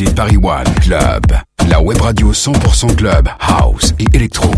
écoutez Paris One Club, la web radio 100% club, house et électro.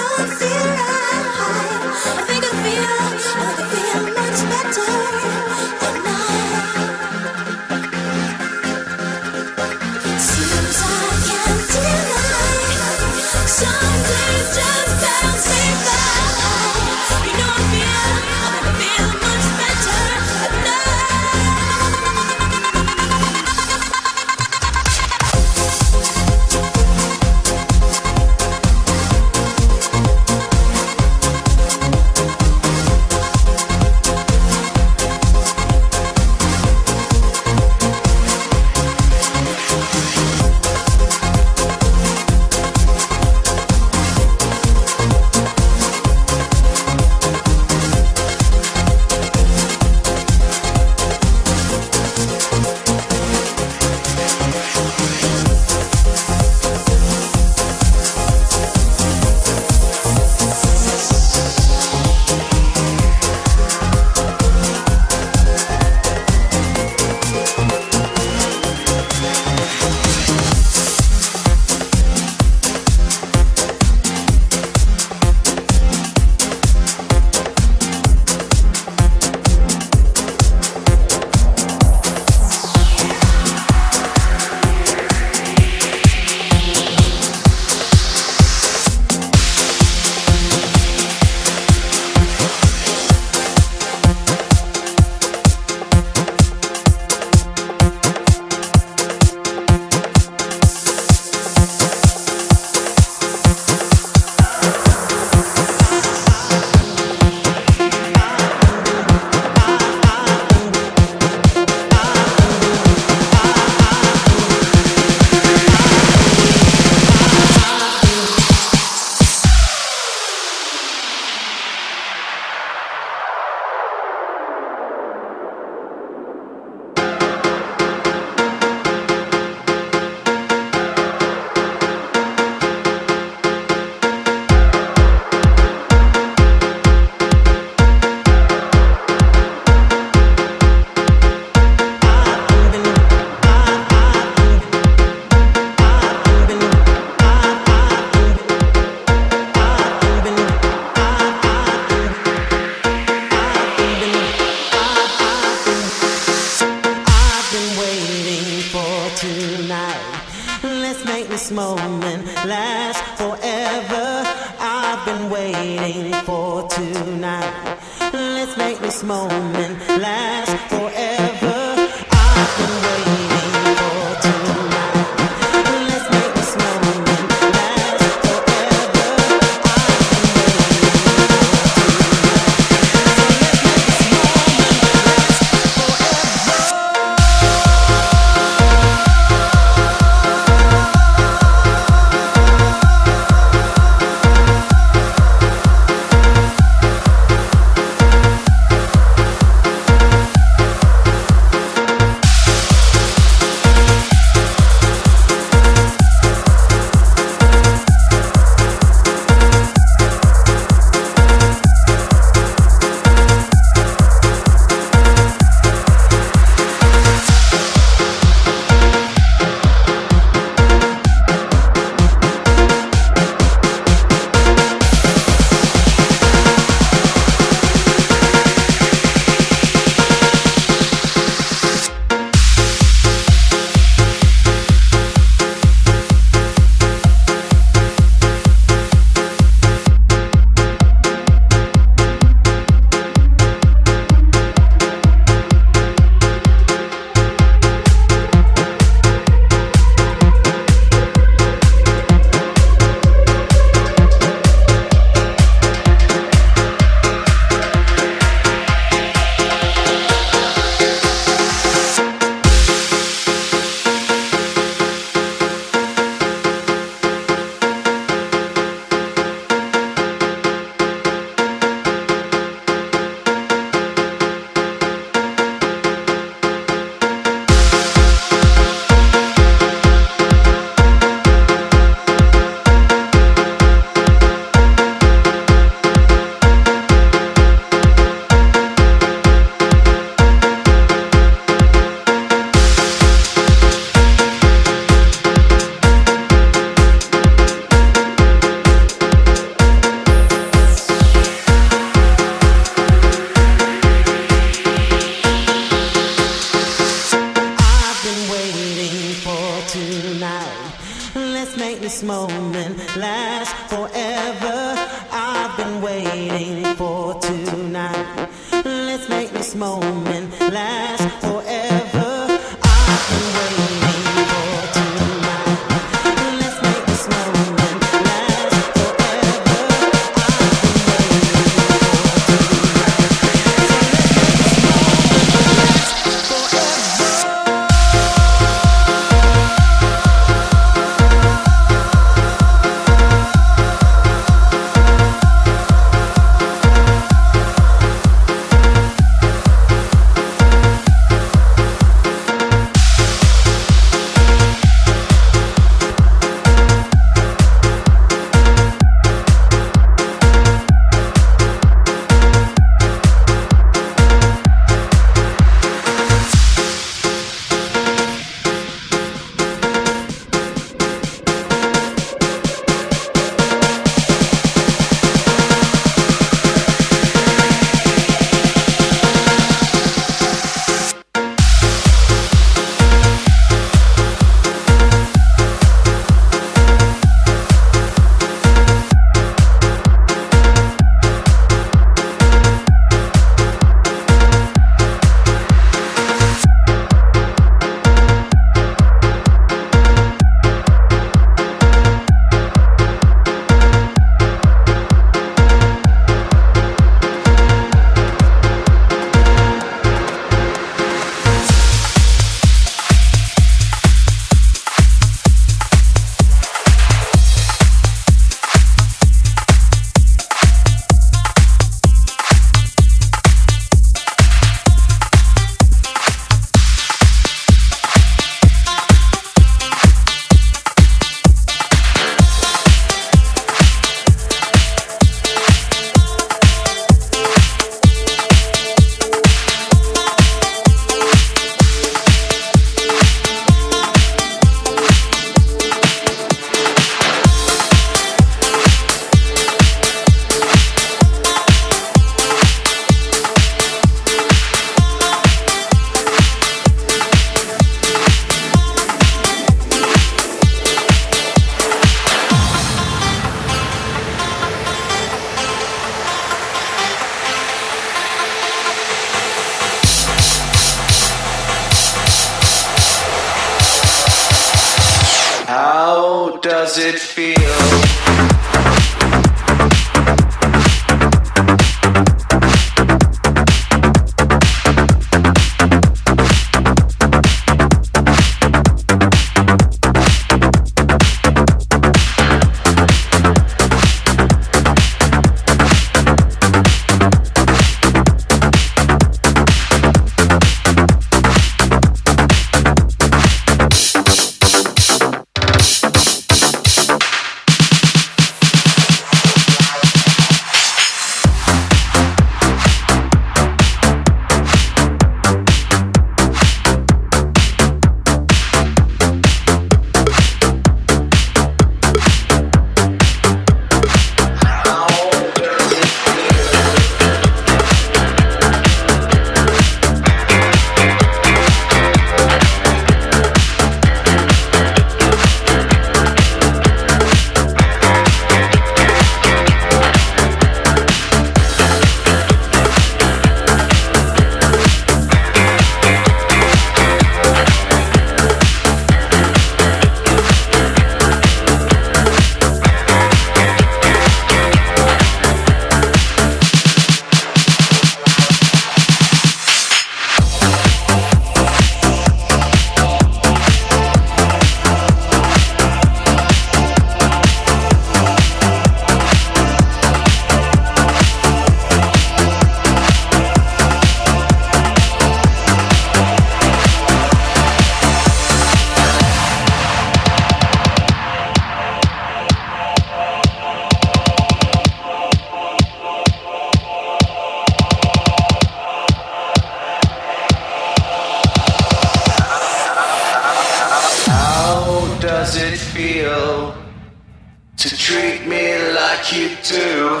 to treat me like you do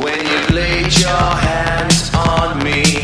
when you laid your hands on me.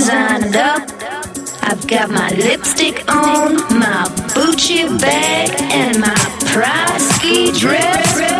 designed up. I've got my lipstick on, my Gucci bag, and my Prada ski dress.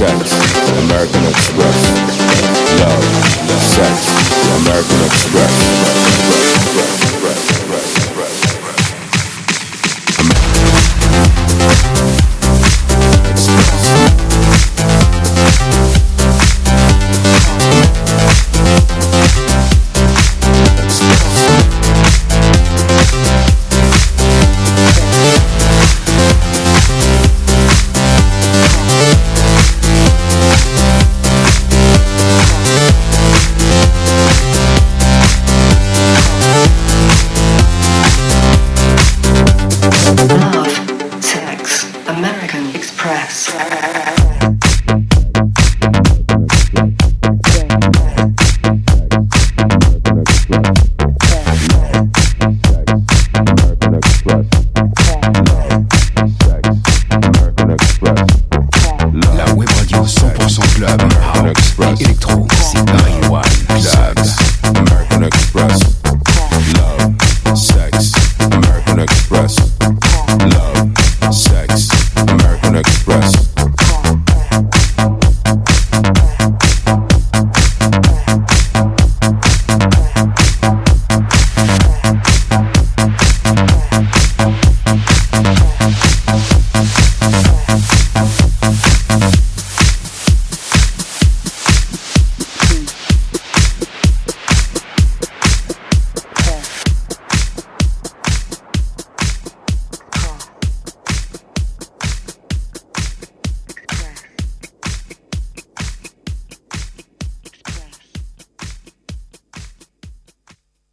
Sex, American Express. Love, sex, American Express.